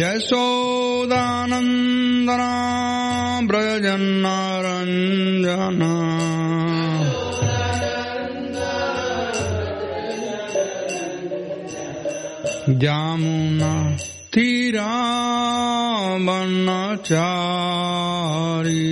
यशोदानन्दना व्रजन्नारञ्जना जामुना तीरावन्नचारी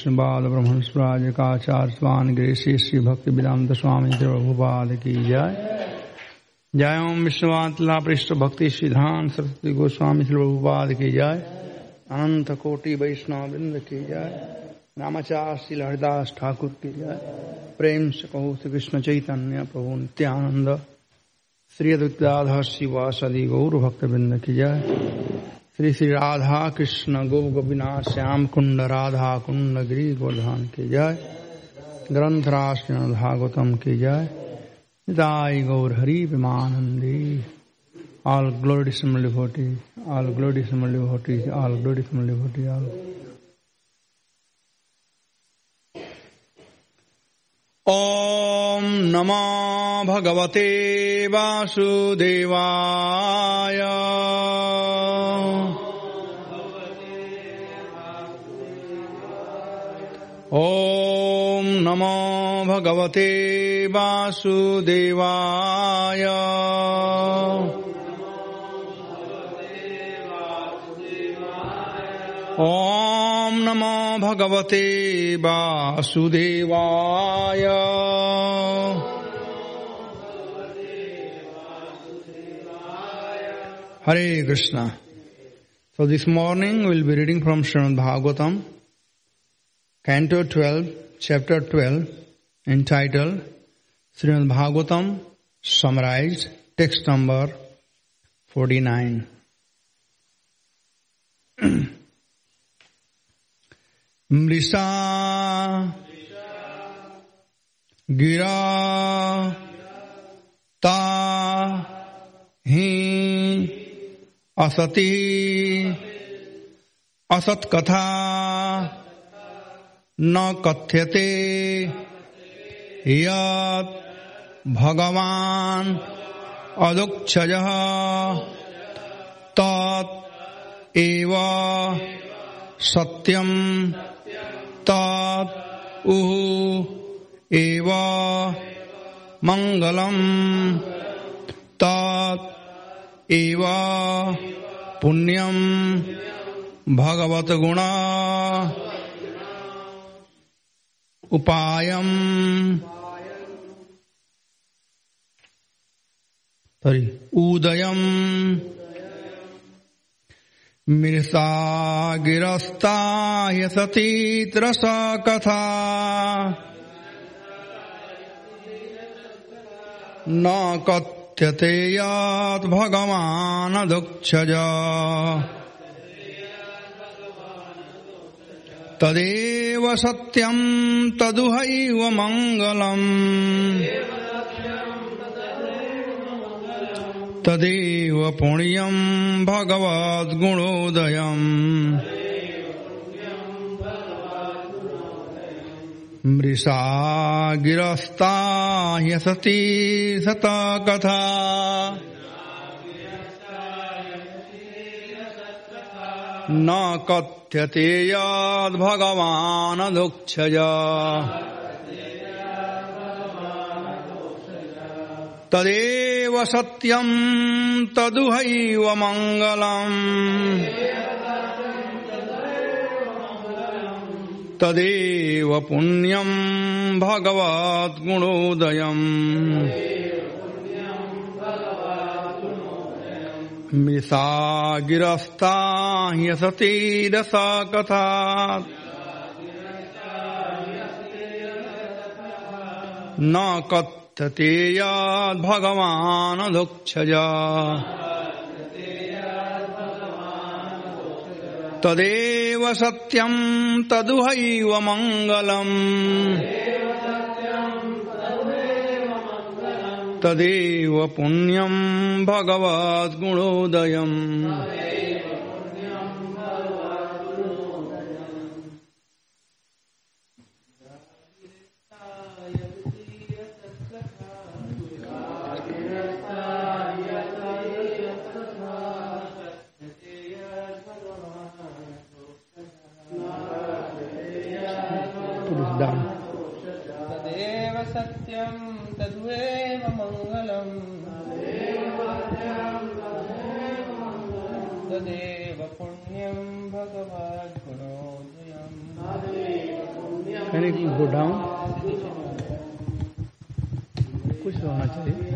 कृष्ण बाल ब्रह्मस्वराज काचार्य स्वान गिरीशी श्री भक्ति वेदांत स्वामी प्रभुपाद की जय जय ओम विश्ववातला पृष्ठ भक्ति श्रीधान सरस्वती गोस्वामी श्री प्रभुपाद की जय अनंत कोटि वैष्णव बिंद की जय रामाचार श्री हरिदास ठाकुर की जय प्रेम से कहो श्री कृष्ण चैतन्य प्रभु नित्यानंद श्री अद्विताधर शिवा गौर भक्तबिंद की जय श्री श्री राधा कृष्ण गो गोपिना श्याम कुंड राधा कुंड गिरी गोधान की जय ग्रंथ राष्ट्र भागवतम की जय दाई गौर हरि विमानंदी ऑल ग्लोरी सिमली भोटी ऑल ग्लोरी सिमली भोटी ऑल ग्लोरी सिमली भोटी ऑल ओम भगवते वासुदेवाय ॐ नमो भगवते वासुदेवाय ॐ नमो भगवते वासुदेवाय Hare Krishna so this morning will be reading from Srimad Bhagavatam Canto 12, Chapter 12, entitled Srimad Bhagavatam Summarized, text number 49. मृषा गिरा ता ही असति असत्कथा न कथ्यते भगवान भगवान् अदुक्षयः तत् एव सत्यम् तत् उः एव मङ्गलम् तत् एव पुण्यम् भगवद्गुणा उपायम सॉरी उदयम् मिर्सा गिरस्ता ह्यसतीत्रस कथा न कथ्यते यद यत् भगवानदुक्षज तदेव सत्यम तदुहैव मङ्गलम् तदेव पुण्यं भगवद्गुणोदयम् मृषा गिरस्ता ह्यसति कथा न कत् कथ्यते यद्भगवानदुक्षया तदेव सत्यं तदुहैव मङ्गलम् तदेव पुण्यं भगवद्गुणोदयम् मिसा गिरस्ता ह्यसती रसा कथा न कथते यद्भगवानधुक्षया तदेव सत्यं तदुहैव मङ्गलम् तदेव पुण्यं भगवद्गुणोदयम् go down. कुछ होना तो चाहिए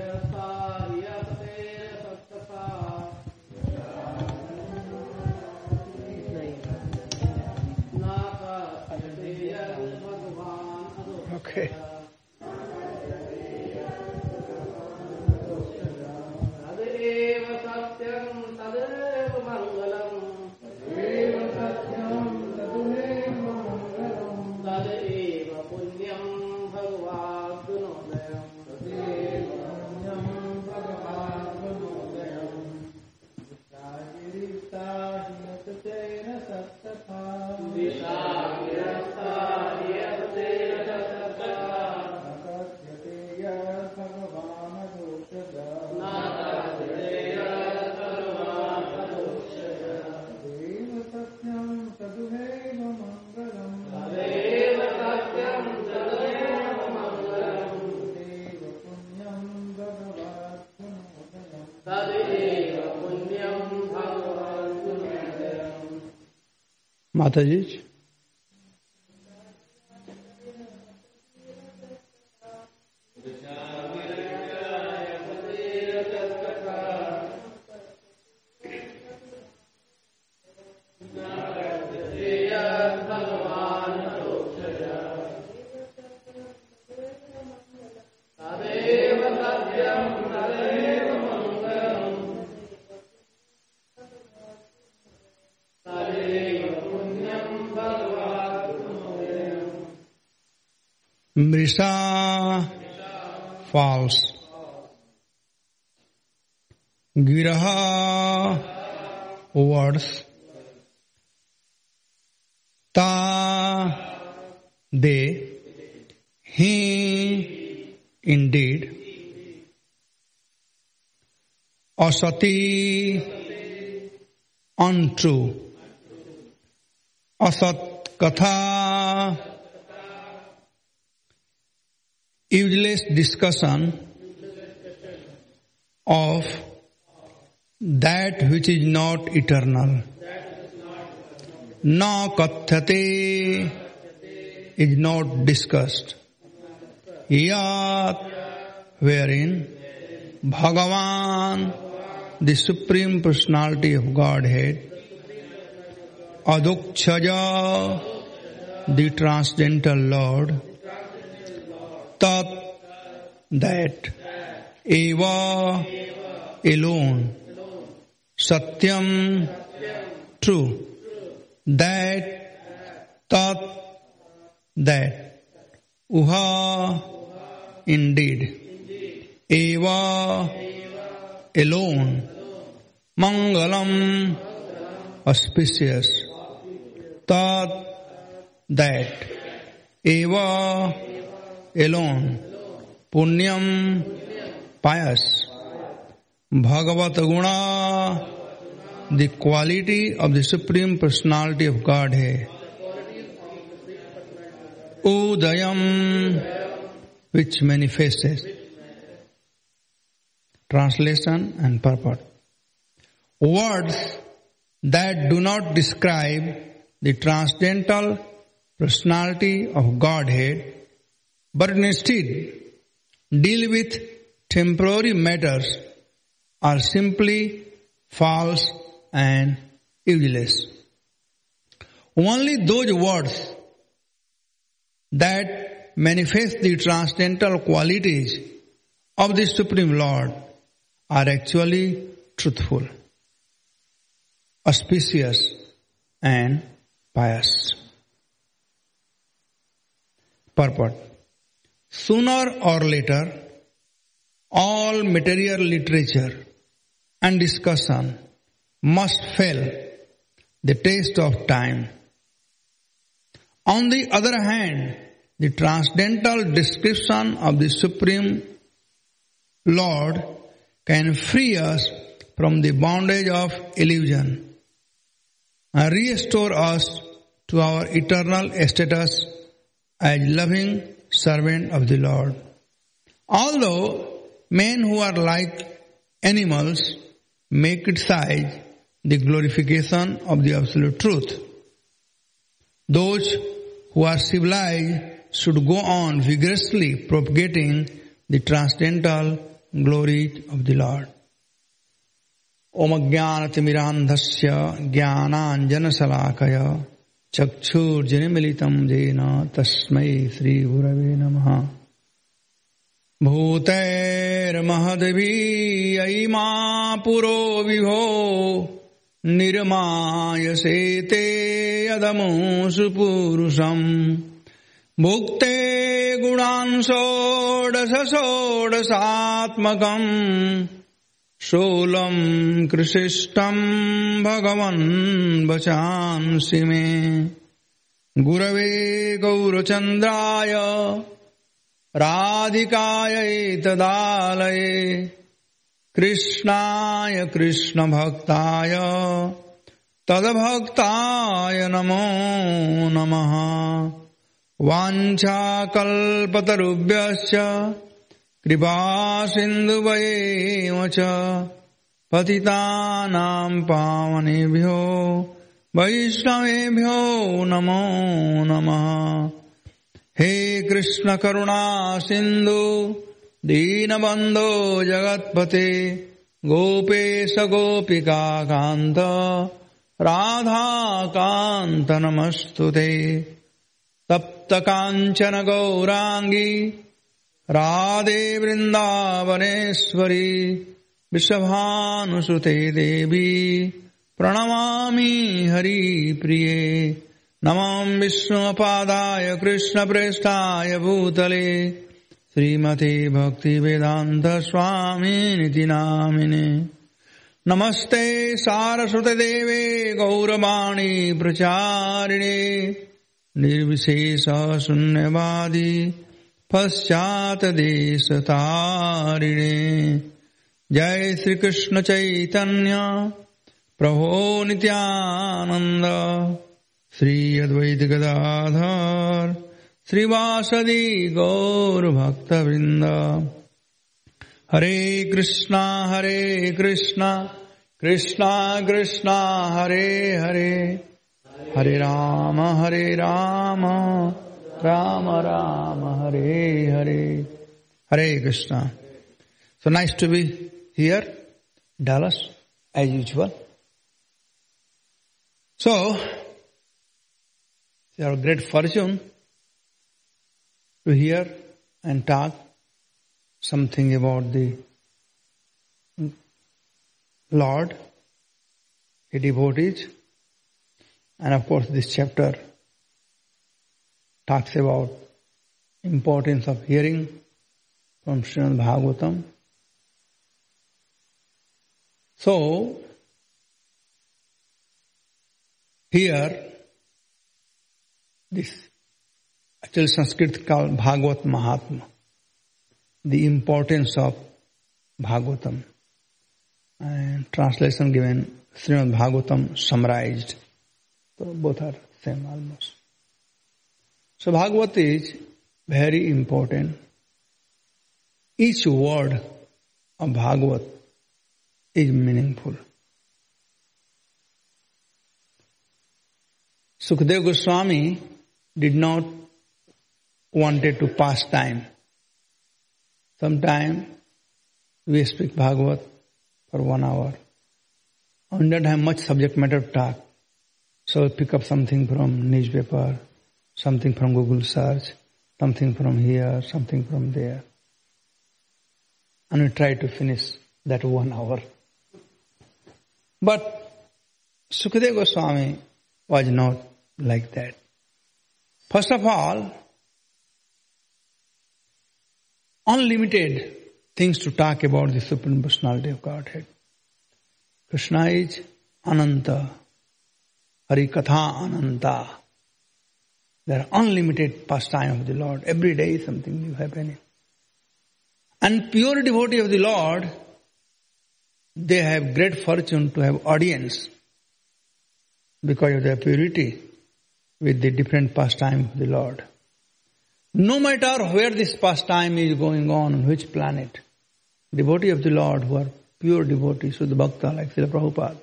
माता जी Asati untrue. Asat Katha useless discussion of that which is not eternal. Na kathate is not discussed. Yat wherein Bhagavan the Supreme Personality of Godhead, Adukchaja, the Transcendental Lord, Tat, that, Eva, alone, Satyam, true, that, Tat, that, Uha, indeed, Eva, alone, mangalam, auspicious, tat, that, eva, alone, punyam, pious, bhagavata guna, the quality of the Supreme Personality of God hai. Udayam, which manifests. Translation and purport. Words that do not describe the transcendental personality of Godhead, but instead deal with temporary matters are simply false and useless. Only those words that manifest the transcendental qualities of the Supreme Lord are actually truthful, auspicious, and pious. Purport Sooner or later, all material literature and discussion must fail the taste of time. On the other hand, the transcendental description of the Supreme Lord can free us from the bondage of illusion and restore us to our eternal status as loving servant of the Lord. Although men who are like animals may criticize the glorification of the absolute truth, those who are civilized should go on vigorously propagating the transcendental Glory of the Lord. ओम अज्ञानतिमिरान्धस्य ज्ञानाञ्जनशलाकय चक्षुर्जनिमिलितम् येन तस्मै श्रीगुरवे नमः भूतैर्महद्वीयैमा पुरो विभो निर्मायसेते यदमुषु पुरुषम् भुक्ते गुणान् षोडशोडशात्मकम् शूलम् कृषिष्टम् भगवन् वचांसि मे गुरवे गौरचन्द्राय राधिकायैतदालये कृष्णाय कृष्णभक्ताय तदभक्ताय नमो नमः वाञ्छाकल्पतरुभ्यश्च कृपासिन्धुवयेव च पतितानाम् पावनेभ्यो वैष्णवेभ्यो नमो नमः हे कृष्णकरुणा सिन्धु दीनबन्धो जगत्पते गोपेश गोपिकान्त राधाकान्त नमस्तु ते तप्तकाञ्चन गौराङ्गी राधे वृन्दावनेश्वरी वृषभानुसुते देवी प्रणमामि हरिप्रिये नमाम् विष्णुपादाय कृष्णप्रेष्ठाय भूतले श्रीमते भक्तिवेदान्तस्वामिनिति नामिने नमस्ते सारस्वतदेवे गौरवाणी प्रचारिणे निर्विशेष शून्यवादी पश्चात देश तारिणे जय श्री कृष्ण चैतन्य प्रभो नित्यानंद श्री अद्वैत गदाधर श्रीवासदि गौरभक्तवृन्द हरे Krishna Hare Krishna Krishna Krishna Hare Hare Hare Rama Hare Ram Rama Rama, Hare Hare, Hare Krishna. So nice to be here, Dallas, as usual. So, it's our great fortune to hear and talk something about the Lord, the devotees, and of course, this chapter talks about importance of hearing from Srimad Bhagavatam. So, here, this actually Sanskrit called Bhagavat Mahatma, the importance of Bhagavatam. And translation given Srimad Bhagavatam summarized. So both are same almost. So Bhagavat is very important. Each word of Bhagavat is meaningful. Sukadeva Goswami did not wanted to pass time. Sometimes we speak Bhagat for one hour. Under that time much subject matter talk. So pick up something from newspaper, something from Google search, something from here, something from there. And we try to finish that one hour. But Sukadeva Goswami was not like that. First of all, unlimited things to talk about the Supreme Personality of Godhead. Krishna is Ananta, Harikatha Ananta. There are unlimited pastime of the Lord. Every day something new happening. And pure devotee of the Lord, they have great fortune to have audience because of their purity with the different pastime of the Lord. No matter where this pastime is going on, on which planet, devotee of the Lord who are pure devotees, Sudha Bhakta like Srila Prabhupada,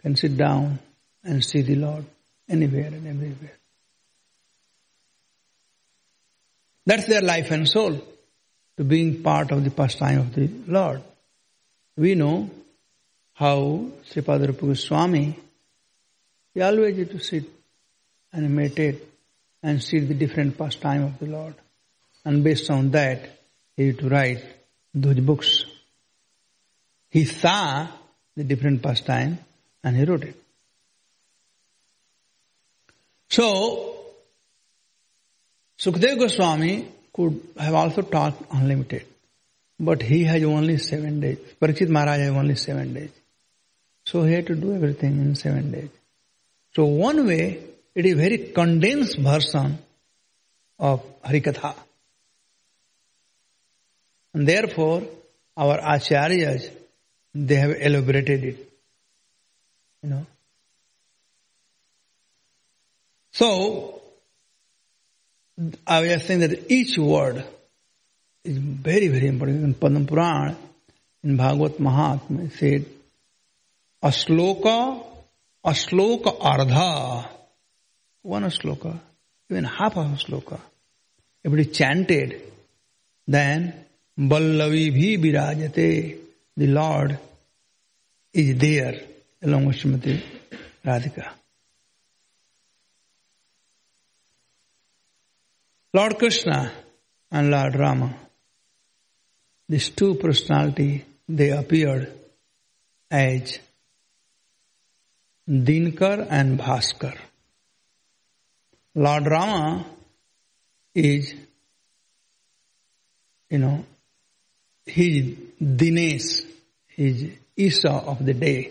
can sit down and see the Lord anywhere and everywhere. That's their life and soul, to being part of the pastime of the Lord. We know how Sri Padra Swami he always used to sit and meditate and see the different pastime of the Lord. And based on that, he used to write those books. He saw the different pastime and he wrote it. So, Sukadeva Goswami could have also taught unlimited, but he has only seven days. Parikshit Maharaj has only seven days. So he had to do everything in seven days. So one way, it is very condensed version of Harikatha. And therefore, our acharyas, they have elaborated it. You know, so, I was saying that each word is very, very important. In Padma Purana, in Bhagavat Mahatma, it said, a sloka, a sloka ardha, one sloka, even half of a sloka, if it is chanted, then Ballavi bhi virajate, the Lord is there along with Srimati Radhika. Lord Krishna and Lord Rama. These two personality, they appeared as Dinkar and Bhaskar. Lord Rama is, you know, he Dinesh, is Isa of the day,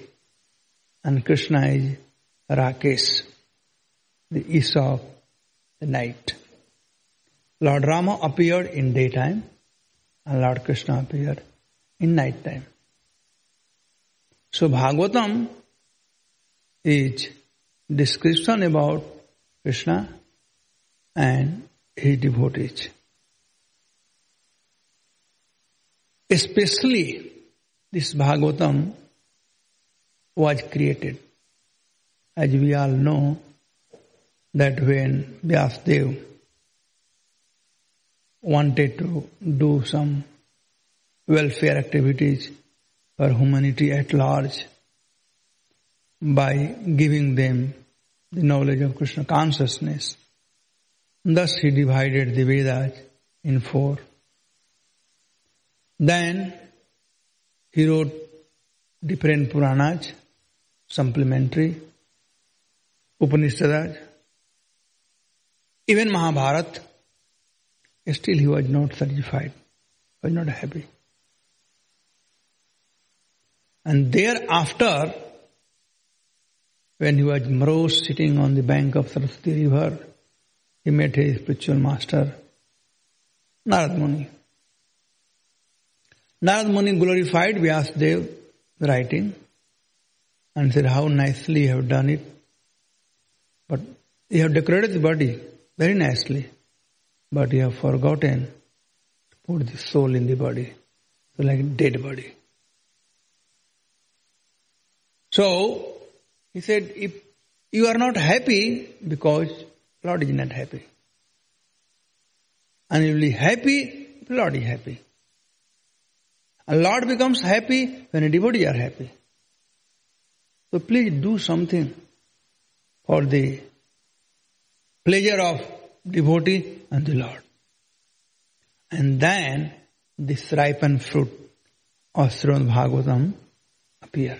and Krishna is Rakesh, the Isa of the night. Lord Rama appeared in daytime and Lord Krishna appeared in nighttime. So Bhagavatam is description about Krishna and his devotees. Especially this Bhagavatam was created. As we all know that when Vyasdev wanted to do some welfare activities for humanity at large by giving them the knowledge of Krishna consciousness. Thus he divided the Vedas in four. Then he wrote different Puranas, supplementary, Upanishads, even Mahabharata Still he was not satisfied, was not happy. And thereafter, when he was morose sitting on the bank of Saraswati river, he met his spiritual master, Narad Muni. Narad Muni glorified Vyasadeva writing and said, How nicely you have done it. But you have decorated the body very nicely but you have forgotten to put the soul in the body, so like dead body. So he said, if you are not happy because Lord is not happy. And you will be happy, Lord is happy. A Lord becomes happy when a devotee are happy. So please do something for the pleasure of devotee and the Lord. And then this ripened fruit of Srimad Bhagavatam appear.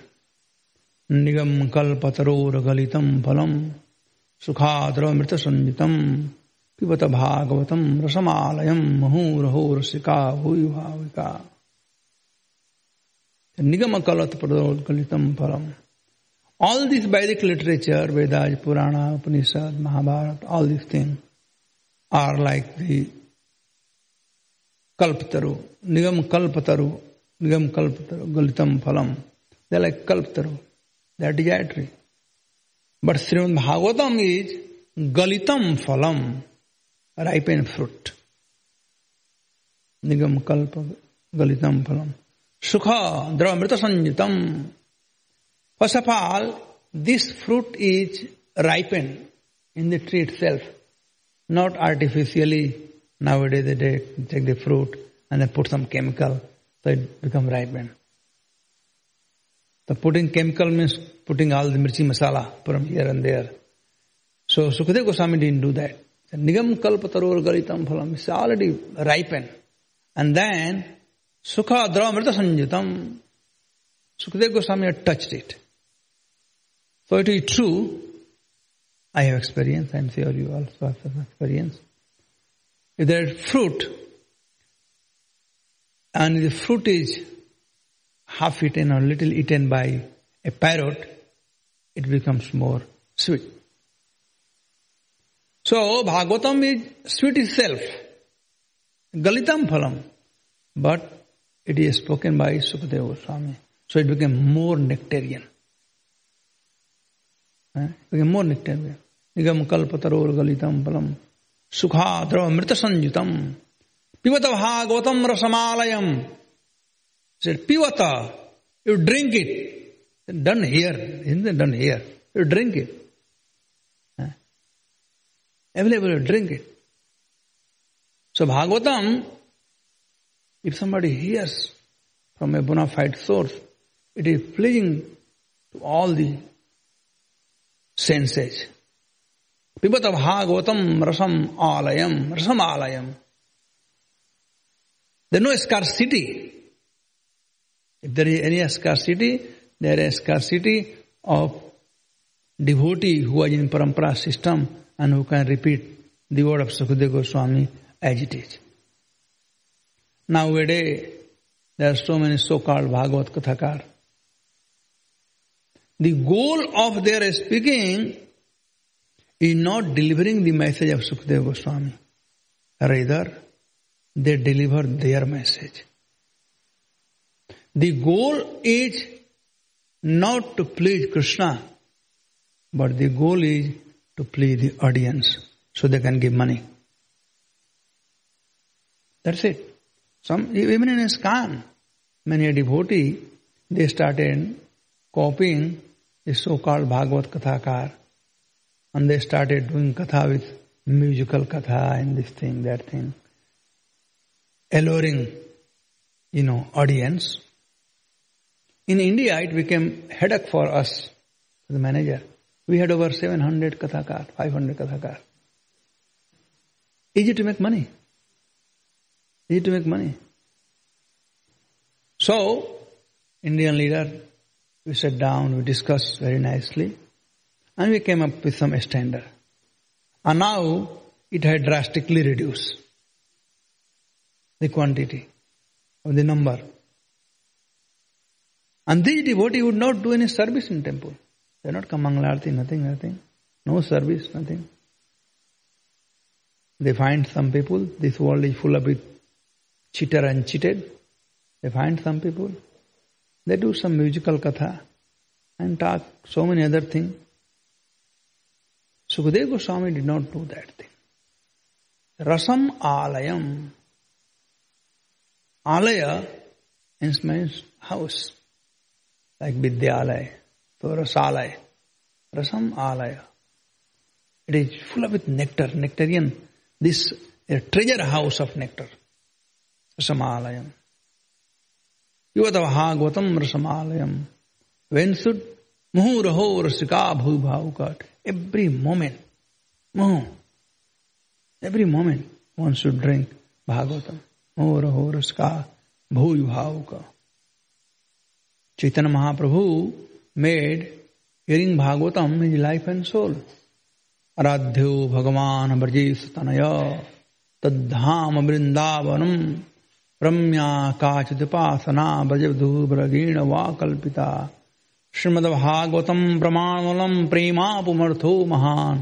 Nigam kalpataror galitam phalam sukhadra mrita sanjitam pibata bhagavatam rasamalayam mahurahor sika huyuhavika. Nigam kalpataror galitam phalam. All this Vedic literature, Vedas, Purana, Upanishad, Mahabharata, all these things are like the kalpataru, nigam kalpataru, nigam kalpataru, galitam phalam. They're like kalpataru. They're dietary. But Srimad Bhagavatam is galitam phalam, ripened fruit. Nigam kalpa, galitam phalam. Sukha, dravamrita sanjitam. First of all, this fruit is ripened in the tree itself not artificially. Nowadays they take the fruit and they put some chemical so it become ripened. The putting chemical means putting all the mirchi masala from here and there. So Sukadeva Goswami didn't do that. So, Nigam kalpa tarur galitam phalam is already ripened. And then Sukha sanjitam Sukadeva Goswami had touched it. So it is true I have experience, I'm sure you also have some experience. If there is fruit, and the fruit is half eaten or little eaten by a parrot, it becomes more sweet. So, Bhagavatam is sweet itself, Galitam Phalam, but it is spoken by Sukadeva Goswami. So it became more nectarian. It became more nectarian. निगम कल्प तरोलितम बलम सुखा द्रव मृत संयुतम पिबत भागवतम रसमालयम पिबत you drink it done here Hindi done here you drink it available you drink it so Bhagavatam if some hears from a bonafide source it is pleasing to all the senses पिबत भागवतम रसम आलयम रसम Aalayam there no scarcity if there is any scarcity there is scarcity of devotee who in parampara system and who can repeat the of Sukhdev Goswami as it is nowadays there are so many so called Bhagavat कथाकार the goal of their speaking In not delivering the message of Sukadeva Goswami. Rather, they deliver their message. The goal is not to please Krishna, but the goal is to please the audience so they can give money. That's it. Some even in Iskan, many a devotee they started copying the so-called Bhagavad Kathakar and they started doing katha with musical katha and this thing, that thing. Alluring, you know, audience. In India, it became headache for us, the manager. We had over 700 kathakar, 500 kathakar. Easy to make money. Easy to make money. So, Indian leader, we sat down, we discussed very nicely and we came up with some extender. And now it had drastically reduced the quantity of the number. And these devotees would not do any service in temple. They not come Mangalarti, nothing, nothing. No service, nothing. They find some people, this world is full of it, cheater and cheated. They find some people. They do some musical katha and talk so many other things. Sukadeva Goswami did not do that thing. Rasam Alayam. Alaya means house. Like Vidyalaya. So Rasalaya. Rasam Alaya. It is full of with nectar, nectarian. This a treasure house of nectar. Rasamalayam. युवतवहा गौतम रसमालयम वेन सुड मुहु रहो रसिका भूभाव कट Every moment. Oh, every moment one should drink Bhagavatam. और और उसका भूल भाव का Chaitanya Mahaprabhu made hearing Bhagavatam is life and soul आराध्यो भगवान ब्रजेश तनय तद्धाम वृंदावनम रम्या काचिदुपासना ब्रजधूभ्रगीण वा कल्पिता श्रीमद्भागवतम प्रमाणमलम प्रेमापुमर्थो महान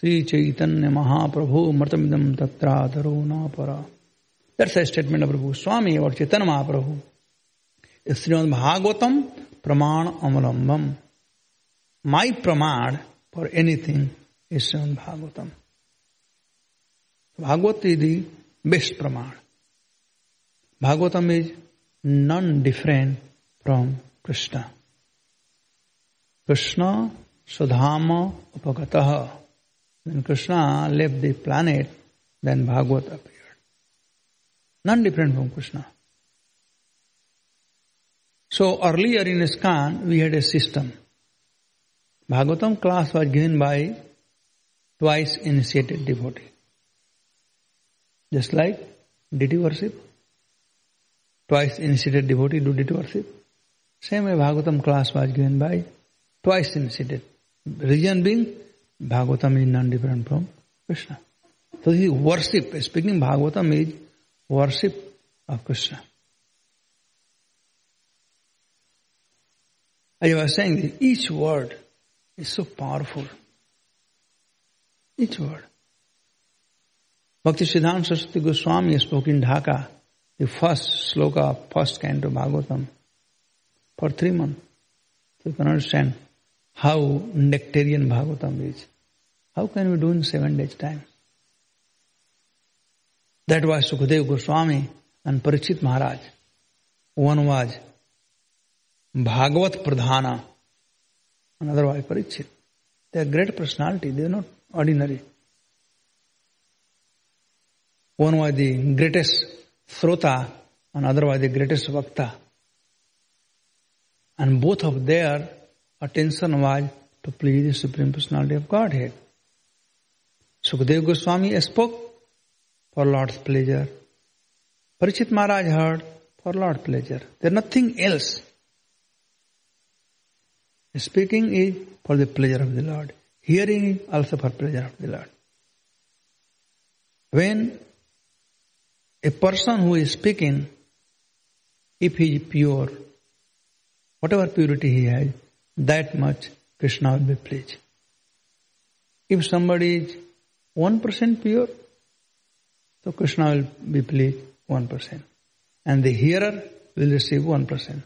श्री चैतन्य महाप्रभु मृतमिदम तत्रातरो नापरा दर्श स्टेटमेंट ऑफ प्रभु स्वामी और चेतन महाप्रभु श्रीमद भागवतम प्रमाण अवलंबम my pramana for anything is Srimad Bhagavatam Bhagavat is the best pramana Bhagavatam is non different from Krishna Krishna Sudhama Upagataha. When Krishna left the planet, then Bhagavat appeared. None different from Krishna. So earlier in ISKCON, we had a system. Bhagavatam class was given by twice initiated devotee. Just like deity worship. Twice initiated devotee do deity worship. Same way Bhagavatam class was given by Twice initiated. Reason being, Bhagavatam is non-different from Krishna. So this is worship. Speaking Bhagavatam is worship of Krishna. As I was saying, that each word is so powerful. Each word. Bhakti Siddhanta Saraswati Goswami spoke in Dhaka, the first sloka, first canto Bhagavatam, for three months. So you can understand how nectarian Bhagavatam is. How can we do in seven days' time? That was Sukadeva Goswami and Parichit Maharaj. One was Bhagavat Pradhana, another was Parichit. They are great personality, they are not ordinary. One was the greatest Srota, and other was the greatest Vakta. And both of their attention was to please the Supreme Personality of Godhead. Sukadeva Goswami spoke for Lord's pleasure. Parichit Maharaj heard for Lord's pleasure. There is nothing else. Speaking is for the pleasure of the Lord. Hearing is also for pleasure of the Lord. When a person who is speaking, if he is pure, whatever purity he has, that much Krishna will be pleased. If somebody is 1% pure, so Krishna will be pleased 1%. And the hearer will receive 1%.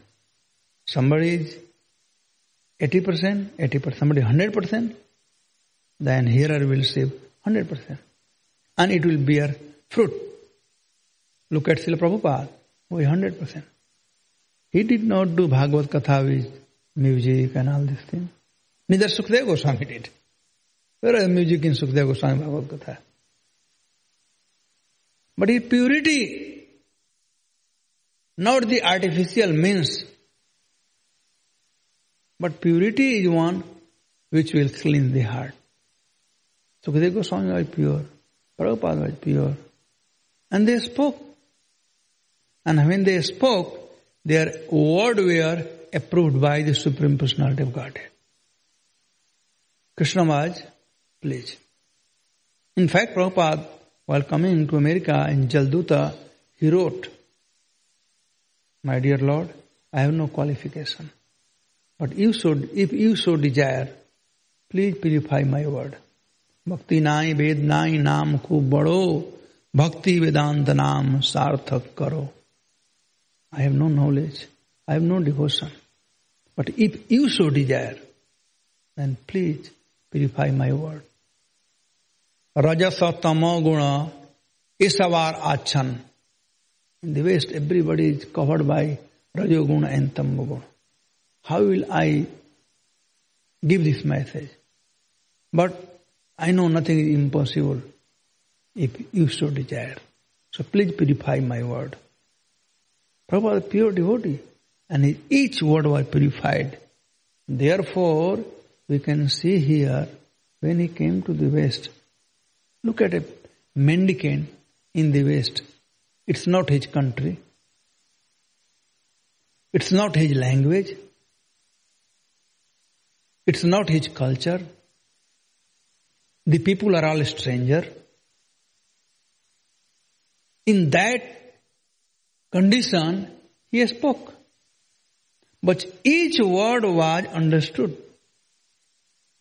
Somebody is 80%, 80%, somebody 100%, then hearer will receive 100%. And it will bear fruit. Look at Srila Prabhupada, who is 100%. He did not do Bhagavad Katha with music and all these things. Neither Sukadeva Goswami did. There is music in Sukadeva Goswami Bhagavad Gita. But his purity, not the artificial means, but purity is one which will cleanse the heart. Sukadeva Goswami was pure, Prabhupada was pure. And they spoke. And when they spoke, their word were approved by the Supreme Personality of Godhead. Krishna was pleased. In fact, Prabhupada, while coming to America in Jalduta, he wrote, My dear Lord, I have no qualification. But you should, if you so desire, please purify my word. भक्ति नाई वेद नाई नाम खूब बड़ो भक्ति वेदांत नाम सार्थक करो I have no knowledge. I have no devotion. But if you so desire, then please purify my word. Raja tamo guna isavar achan. In the West, everybody is covered by Rajoguna and Tamoguna. How will I give this message? But I know nothing is impossible if you so desire. So please purify my word. Prabhupada, pure devotee, and each word was purified. Therefore, we can see here when he came to the West. Look at a mendicant in the West. It's not his country. It's not his language. It's not his culture. The people are all stranger. In that condition, he spoke. But each word was understood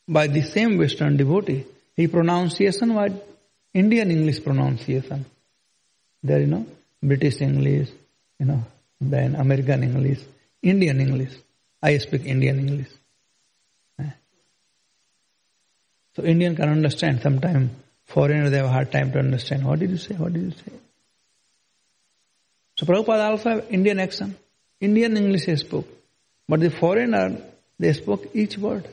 by the same Western devotee. His pronunciation was Indian English pronunciation. There, you know, British English, you know, then American English, Indian English. I speak Indian English. Eh. So Indian can understand. Sometimes foreigners they have a hard time to understand. What did you say? What did you say? So Prabhupada also have Indian accent. Indian English he spoke. But the foreigner, they spoke each word.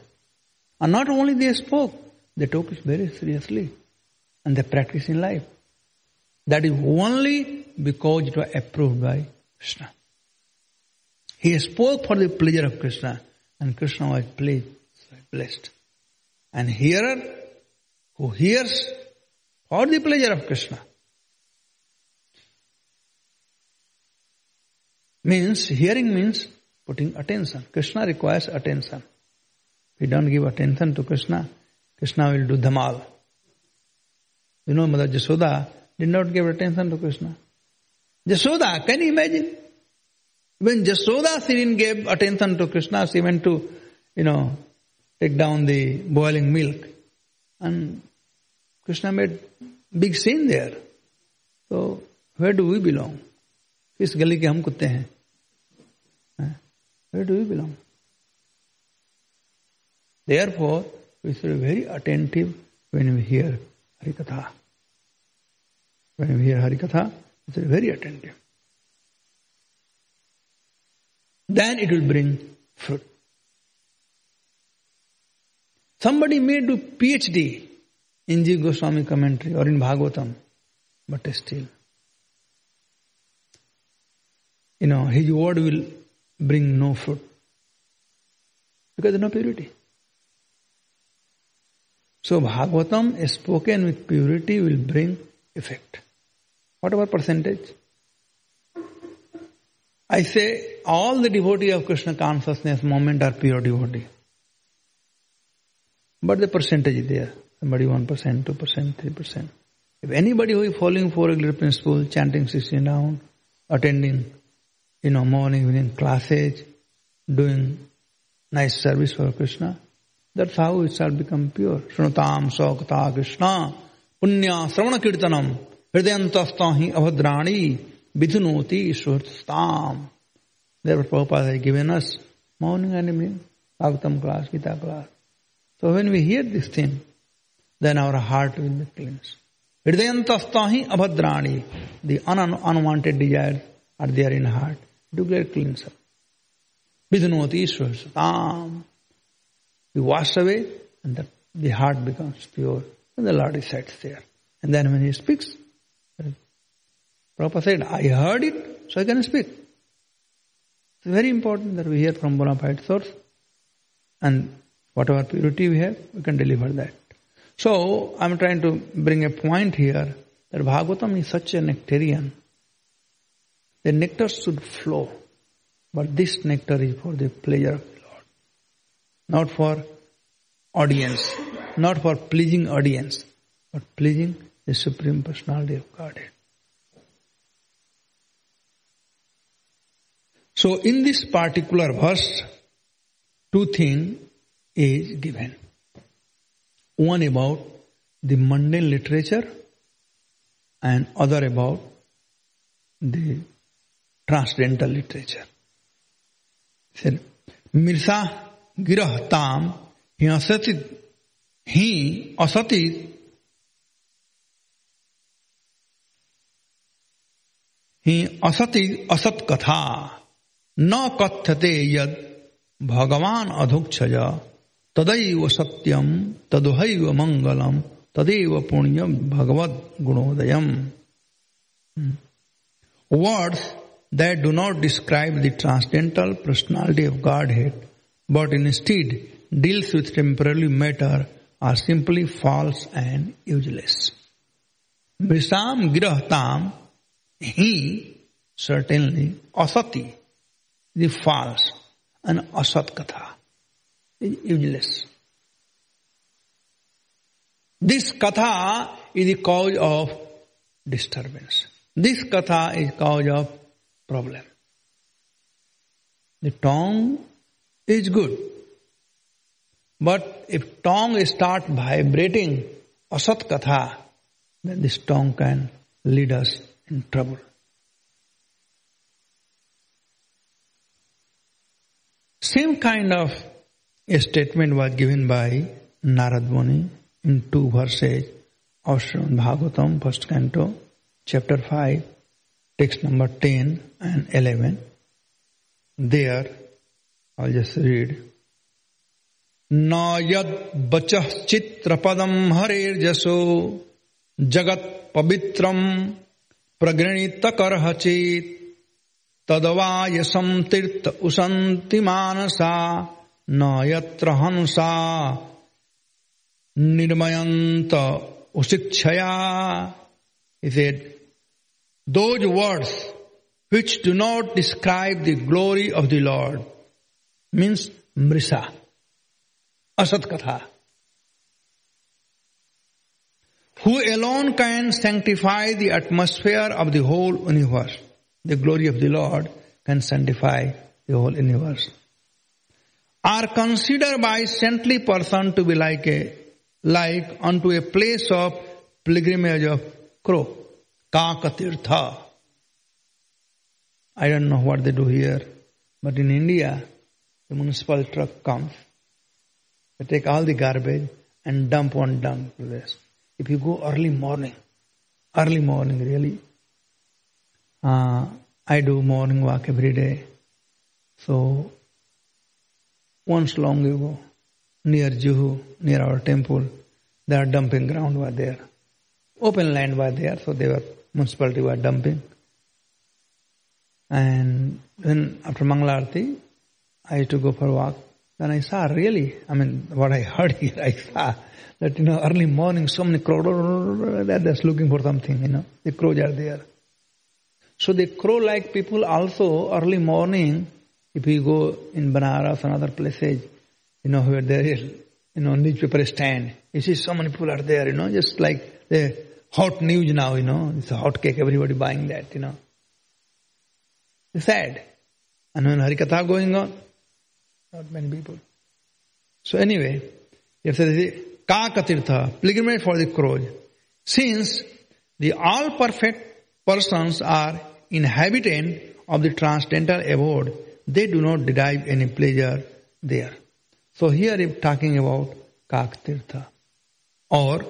And not only they spoke, they took it very seriously. And they practiced in life. That is only because it was approved by Krishna. He spoke for the pleasure of Krishna. And Krishna was pleased, blessed. And hearer who hears for the pleasure of Krishna. Means, hearing means putting attention. Krishna requires attention. If we don't give attention to Krishna, Krishna will do them all. You know, Mother Jasoda did not give attention to Krishna. Jasoda, can you imagine? When Jasoda, she didn't give attention to Krishna, she went to, you know, take down the boiling milk. And Krishna made big scene there. So, where do we belong? किस गली के हम कुत्ते हैं Where do you belong? Therefore, we should be very attentive when we hear Harikatha. When we hear Harikatha, we should be very attentive. Then it will bring fruit. Somebody may do PhD in Jiva Goswami commentary or in Bhagavatam, but still, you know, his word will bring no food because there is no purity. So Bhagavatam spoken with purity will bring effect. Whatever percentage. I say all the devotees of Krishna consciousness moment are pure devotee. But the percentage is there. Somebody 1%, 2%, 3%. If anybody who is following four regular principles, chanting 16 round, attending you know, morning, within classes, doing nice service for Krishna. That's how it shall become pure. Shrutam Sokta Krishna Punya Sravana Kirtanam Hridayantastahi Avadrani Vidunoti Shurtastam. Therefore, Prabhupada has given us morning and evening, Bhagavatam class, Gita class. So when we hear this thing, then our heart will be cleansed. Hridayantastahi Abhadrani The un- unwanted desires are there in heart. Do get cleanser. Vidunoti Ishwar Satam. you wash away and the, the heart becomes pure and the Lord is there. And then when he speaks, Prabhupada said, I heard it, so I can speak. It's very important that we hear from bona fide source and whatever purity we have, we can deliver that. So I'm trying to bring a point here that Bhagavatam is such a nectarian the nectar should flow, but this nectar is for the pleasure of the Lord, not for audience, not for pleasing audience, but pleasing the Supreme Personality of Godhead. So in this particular verse, two things is given. One about the mundane literature and other about the transcendental literature मिर्सा गिरह ताम ही असतित ही असतित ही असति असत कथा न कथ्यते यद भगवान अधोक्षज तदैव सत्यम तदुहैव मंगलम तदेव पुण्यम भगवत गुणोदयम words hmm. that do not describe the transcendental personality of Godhead, but instead deals with temporary matter are simply false and useless. Visam girahtam, he certainly asati, the false and asat katha, is useless. This katha is the cause of disturbance. This katha is cause of problem. The tongue is good. But if tongue start vibrating asat katha, then this tongue can lead us in trouble. Same kind of a statement was given by Narad Muni in two verses of Bhagavatam, first canto, chapter 5. text number 10 and 11. There, I'll just read. न यद्वचश्चित्रपदम हरेर्जसो जगत पवित्रम प्रगृणीत करह चेत तदवायसम तीर्थ उसंति मानसा न यत्र हंसा निर्मयंत उशिक्षया इसे those words which do not describe the glory of the Lord means mrisa, asat katha. Who alone can sanctify the atmosphere of the whole universe? The glory of the Lord can sanctify the whole universe. Are considered by saintly person to be like a like unto a place of pilgrimage of crow. Kakatirtha. I don't know what they do here, but in India, the municipal truck comes. They take all the garbage and dump on dump place. If you go early morning, early morning really, uh, I do morning walk every day. So once long ago, near Juhu, near our temple, their dumping ground was there. Open land was there, so they were municipality were dumping. And then after Mangalarti, I had to go for a walk. Then I saw really, I mean, what I heard here, I saw that, you know, early morning, so many crows, they're just looking for something, you know, the crows are there. So the crow-like people also, early morning, if we go in Banaras and other places, you know, where there is, you know, newspaper stand, you see so many people are there, you know, just like they hot news now, you know. It's a hot cake, everybody buying that, you know. It's sad. And when Harikatha going on, not many people. So anyway, if have said, Kakatirtha, pilgrimage for the crows. Since the all perfect persons are inhabitant of the transcendental abode, they do not derive any pleasure there. So here i talking about Kaktirtha or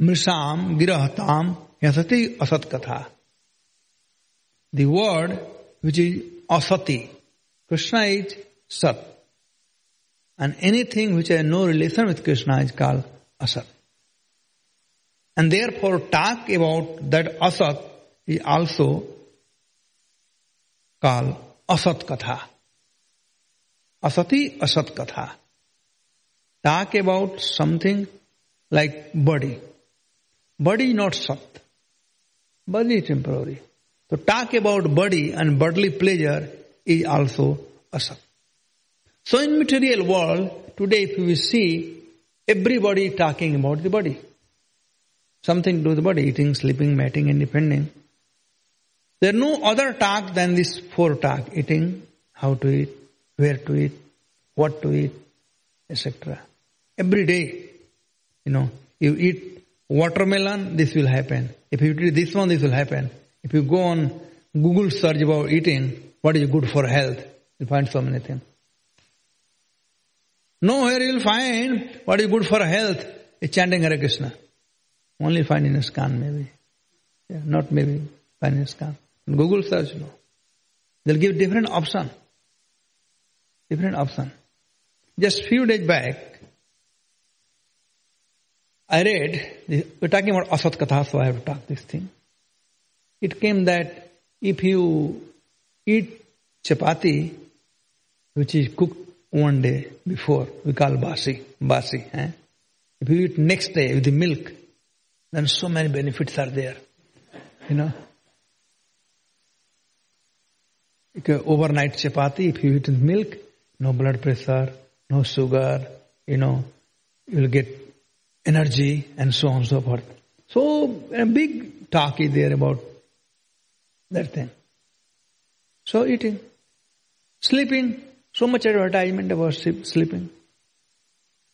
Mrisham, Girahtam, Yasati, Asat Katha. The word which is Asati. Krishna is Sat. And anything which has no relation with Krishna is called Asat. And therefore talk about that Asat is also called Asat Katha. Asati Asat Katha. Talk about something like body. Body not Sat. Body temporary. So talk about body and bodily pleasure is also Asat. So in material world, today if we see, everybody talking about the body. Something to do with the body, eating, sleeping, mating, and depending. There are no other talk than this four talk, eating, how to eat, where to eat, what to eat, etc. Every day, you know, you eat watermelon, this will happen. If you eat this one, this will happen. If you go on Google search about eating, what is good for health, you'll find so many things. Nowhere you'll find what is good for health is chanting Hare Krishna. Only find in scan maybe. Yeah, not maybe, find in scan. Google search, no. They'll give different option. Different option. Just few days back, I read, we're talking about Asat Katha, so I have to talk this thing. It came that if you eat chapati, which is cooked one day before, we call basi, basi. Eh? If you eat next day with the milk, then so many benefits are there. You know? Like overnight chapati, if you eat with milk, no blood pressure, no sugar, you know, you'll get energy and so on and so forth. So a big talk is there about that thing. So eating, sleeping, so much advertisement about sleeping.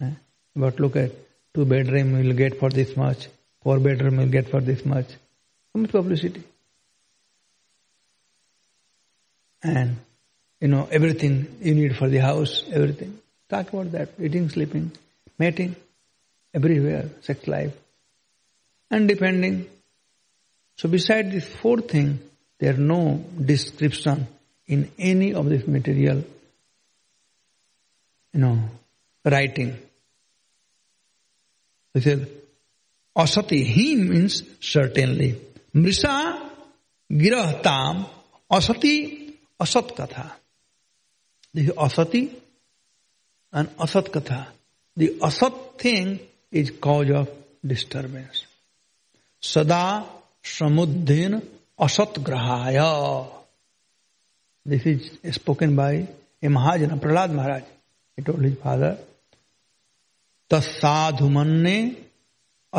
Eh? But look at two bedroom will get for this much, four bedroom will get for this much. So much publicity. And you know everything you need for the house, everything. Talk about that. Eating, sleeping, mating everywhere, sex life, and depending. So beside this fourth thing, there are no description in any of this material, you know, writing. He says, Asati, he means certainly. Mrisa girahtam asati asat katha. This is asati and asat katha. The asat thing is cause of disturbance सदा समुद्धिन असत ग्रहाय this is spoken by a mahajan Prahlad Maharaj it all his father ने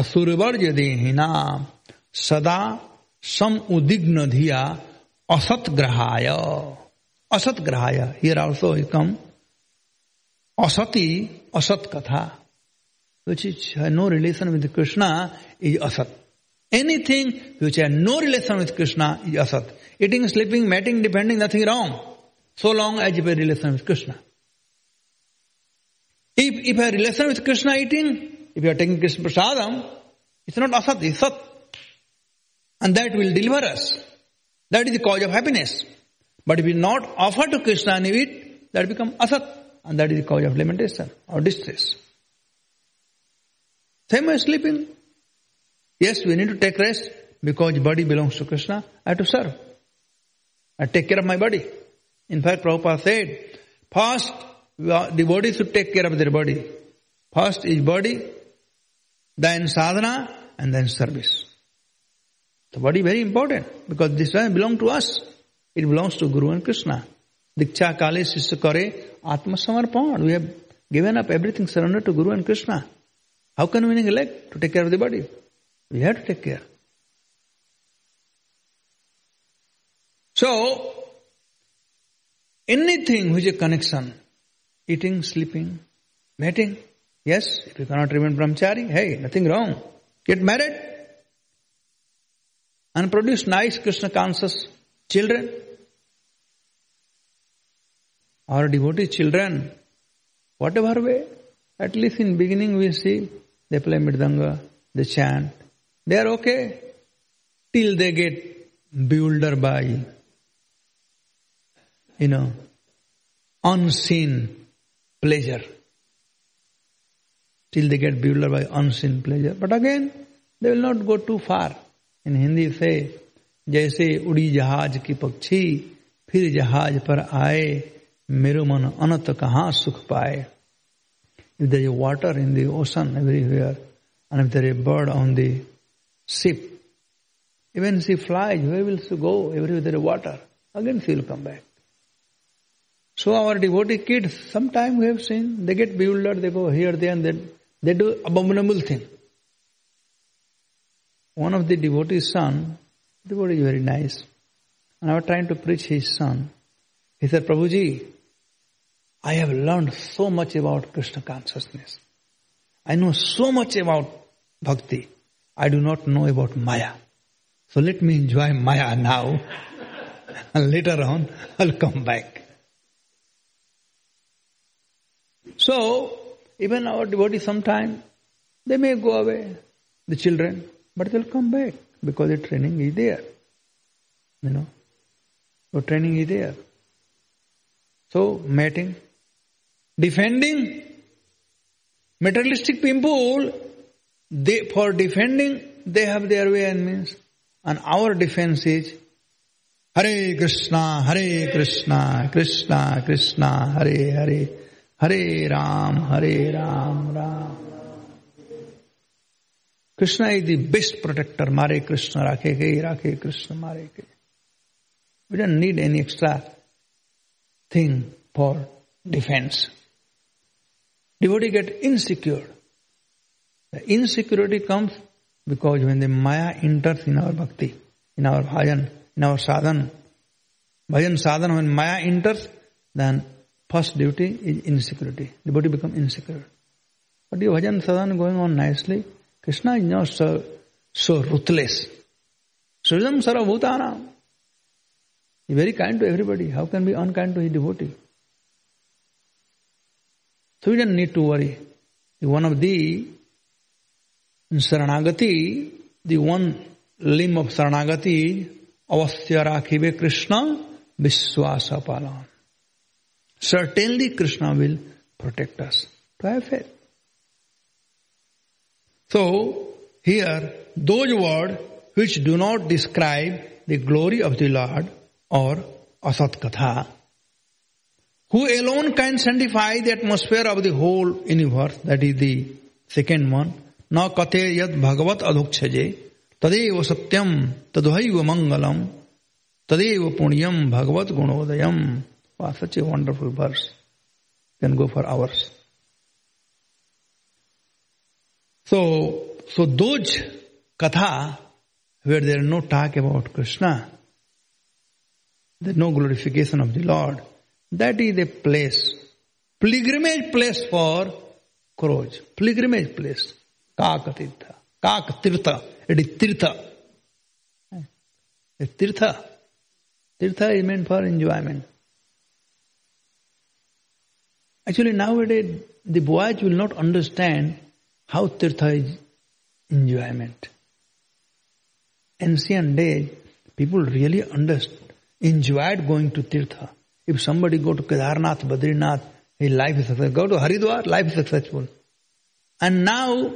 असुरवर्ज देहिना सदा सम उदिग्न धिया असत ग्रहाय असत ग्रहाय हियर ऑल्सो कम असती असत कथा which is, no relation with Krishna is asat. Anything which has no relation with Krishna is asat. Eating, sleeping, mating, depending, nothing wrong. So long as you have a relation with Krishna. If, if you have a relation with Krishna eating, if you are taking Krishna prasadam, it's not asat, it's sat. And that will deliver us. That is the cause of happiness. But if we not offer to Krishna and eat, that become asat. And that is the cause of lamentation or distress. Am I sleeping. Yes, we need to take rest because body belongs to Krishna. I have to serve. I take care of my body. In fact, Prabhupada said, first devotees should take care of their body. First is body, then sadhana, and then service. The body very important because this one belongs to us. It belongs to Guru and Krishna. Diksha Kale Sisya Atma Samarpan. We have given up everything, surrendered to Guru and Krishna. How can we neglect to take care of the body? We have to take care. So, anything which is a connection, eating, sleeping, mating, yes, if you cannot remain brahmachari, hey, nothing wrong. Get married and produce nice Krishna conscious children. Our devotee children, whatever way, at least in beginning we see they play midanga, they chant. They are okay till they get bewildered by, you know, unseen pleasure. Till they get bewildered by unseen pleasure. But again, they will not go too far. In Hindi say, जैसे उड़ी जहाज की पक्षी फिर जहाज पर आए मेरो मन अनत कहाँ सुख पाए if there is water in the ocean everywhere, and if there is a bird on the ship, even she flies, where will she go? Everywhere there is water. Again she will come back. So our devotee kids, sometimes we have seen, they get bewildered, they go here, there, and then they do abominable thing. One of the devotee's son, devotee is very nice, and I was trying to preach his son. He said, Prabhuji, I have learned so much about Krishna consciousness. I know so much about bhakti. I do not know about Maya. So let me enjoy Maya now. and later on, I'll come back. So, even our devotees sometimes they may go away, the children, but they'll come back because the training is there. You know, the training is there. So, mating, defending materialistic people, they for defending they have their way and means, and our defense is Hare Krishna, Hare Krishna, Krishna Krishna, Hare Hare, Hare Ram, Hare Ram, Ram. Krishna is the best protector. Mare Krishna, Rakhe Gai, Rakhe Krishna, Mare We don't need any extra thing for defense devotee get insecure. The insecurity comes because when the Maya enters in our bhakti, in our bhajan, in our sadhan, bhajan sadhan, when Maya enters, then first duty is insecurity. Devotee become insecure. But your bhajan sadhan going on nicely. Krishna is not so, so ruthless. Srijam sarvabhutanam. He very kind to everybody. How can be unkind to his devotee? So we don't need to worry. One of the Saranagati, the one limb of Saranagati, Avasya Rakhive Krishna Viswasapala. Certainly Krishna will protect us. To have faith. So, here, those words which do not describe the glory of the Lord or Asat Katha who alone can sanctify the atmosphere of the whole universe, that is the second one, न कथे यद भगवत अधोक्षजे तदेव सत्यम तदैव मंगलम तदेव पुण्यम भगवत गुणोदयम wow, such a wonderful verse can go for hours so so those katha where there is no talk about krishna there is no glorification of the lord that is a place, pilgrimage place for crows, pilgrimage place, Kakatirtha, Kakatirtha, it is Tirtha. It's Tirtha. Tirtha is meant for enjoyment. Actually, nowadays, the boys will not understand how Tirtha is enjoyment. Ancient days, people really understood, enjoyed going to Tirtha. If somebody go to Kedarnath, Badrinath, his life is successful. Go to Haridwar, life is successful. And now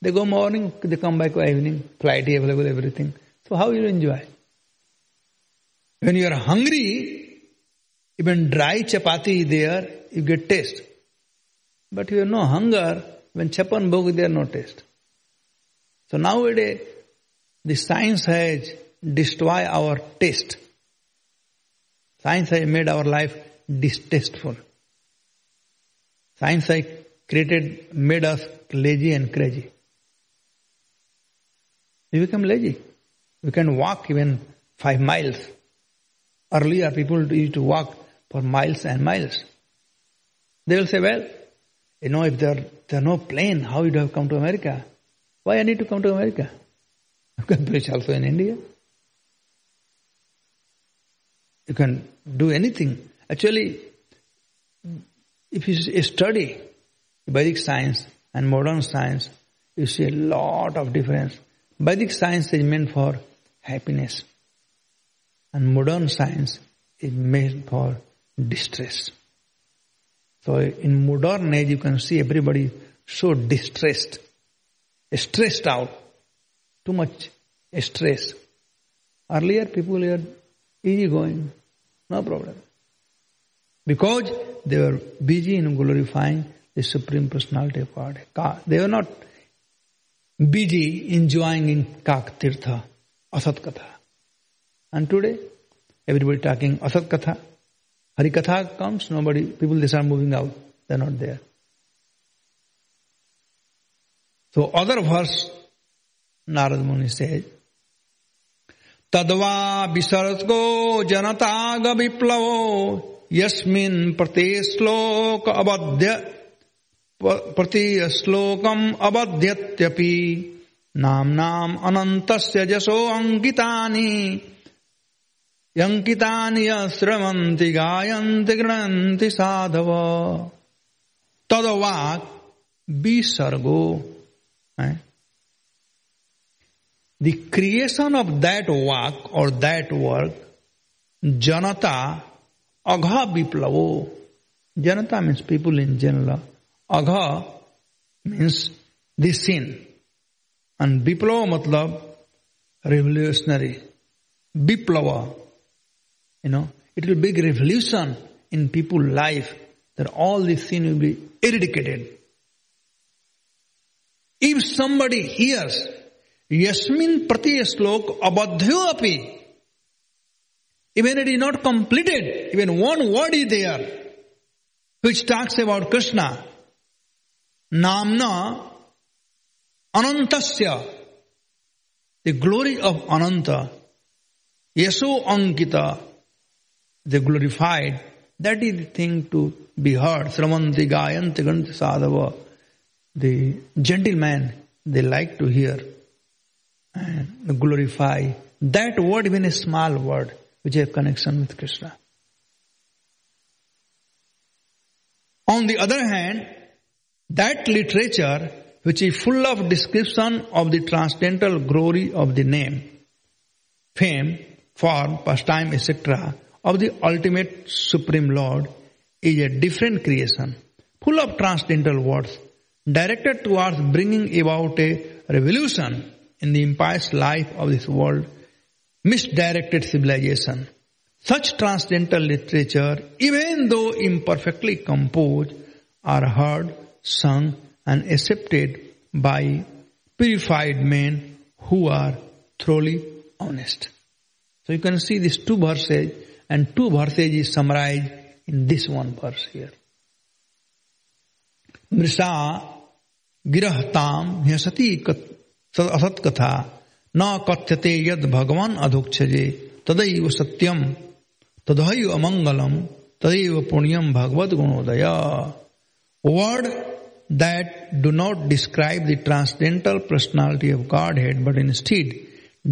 they go morning, they come back evening, flight available, everything. So how you enjoy? When you are hungry, even dry chapati there, you get taste. But you have no hunger, when chapan bhog, there no taste. So nowadays, the science has destroyed our taste. Science has made our life distasteful. Science has created, made us lazy and crazy. We become lazy. We can walk even five miles. Earlier, people used to walk for miles and miles. They will say, well, you know, if there, there are no plane, how would you have come to America? Why I need to come to America? I've got bridge also in India. You can do anything. Actually, if you study Vedic science and modern science, you see a lot of difference. Vedic science is meant for happiness, and modern science is meant for distress. So in modern age, you can see everybody so distressed, stressed out, too much stress. Earlier, people were easy going, no problem. Because they were busy in glorifying the Supreme Personality of God. They were not busy enjoying in Kak Tirtha, Asat Katha. And today, everybody talking Asat Katha. Hari Katha comes, nobody, people they start moving out. They're not there. So other verse, Narad Muni says, तद्वा विसर्गो जनताग विप्लवो यस्मिन प्रति श्लोक अबध्य प्रति श्लोकम अबध्यत्यपि नाम अनन्तस्य जशो अङ्कितानि यङ्कितानि यश्रवन्ति गायन्ति गृणन्ति साधव तदवा विसर्गो the creation of that work or that work, janata, agha viplavo. Janata means people in general. Agha means the sin. And viplava matlab revolutionary. Viplava. You know, it will be a revolution in people's life that all this sin will be eradicated. If somebody hears यस्मिन प्रति श्लोक अबद्धो अपी even it is not completed even one word is there which talks about Krishna नामना अनंत the glory of अनंत यशो अंकित the glorified that is thing to be heard श्रवंति गायंत ग्रंथ साधव the gentleman they like to hear glorify. That word, even a small word, which have connection with Krishna. On the other hand, that literature which is full of description of the transcendental glory of the name, fame, form, pastime, etc., of the ultimate Supreme Lord is a different creation, full of transcendental words, directed towards bringing about a revolution in the impious life of this world, misdirected civilization. Such transcendental literature, even though imperfectly composed, are heard, sung, and accepted by purified men who are thoroughly honest. So you can see these two verses, and two verses is summarized in this one verse here. मृषा गिरहताम ह्यसती तद असत कथा न कथ्यते यद भगवान अधोक्षजे तदैव सत्यम तदैव अमंगलम तदैव पुण्यम भगवत Gunodaya word that do not describe the transcendental personality of Godhead but instead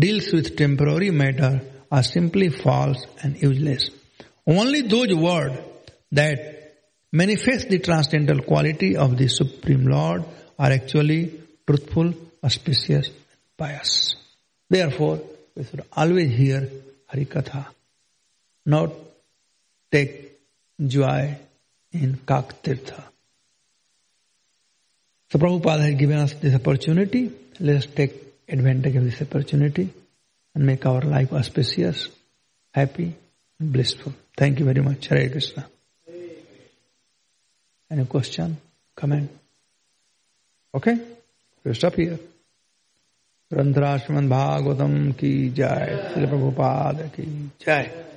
deals with temporary matter are simply false and useless only those word that manifest the transcendental quality of the supreme lord are actually truthful auspicious, and pious. Therefore, we should always hear Harikatha, not take joy in Kaktirtha. So Prabhupada has given us this opportunity. Let us take advantage of this opportunity and make our life auspicious, happy, and blissful. Thank you very much. Hare Krishna. Any question? Comment? Okay? Rest Bhagavatam की जय श्री प्रभुपाद की जय